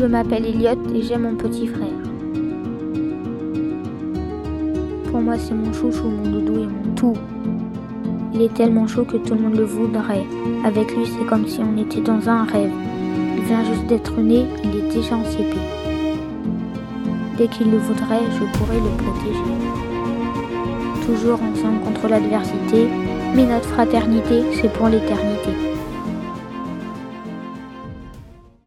Je m'appelle Elliot et j'ai mon petit frère. Pour moi, c'est mon chouchou, mon doudou et mon tout. Il est tellement chaud que tout le monde le voudrait. Avec lui, c'est comme si on était dans un rêve. Il vient juste d'être né, il est déjà en CP. Dès qu'il le voudrait, je pourrais le protéger. Toujours ensemble contre l'adversité, mais notre fraternité, c'est pour l'éternité.